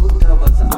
Mutter, was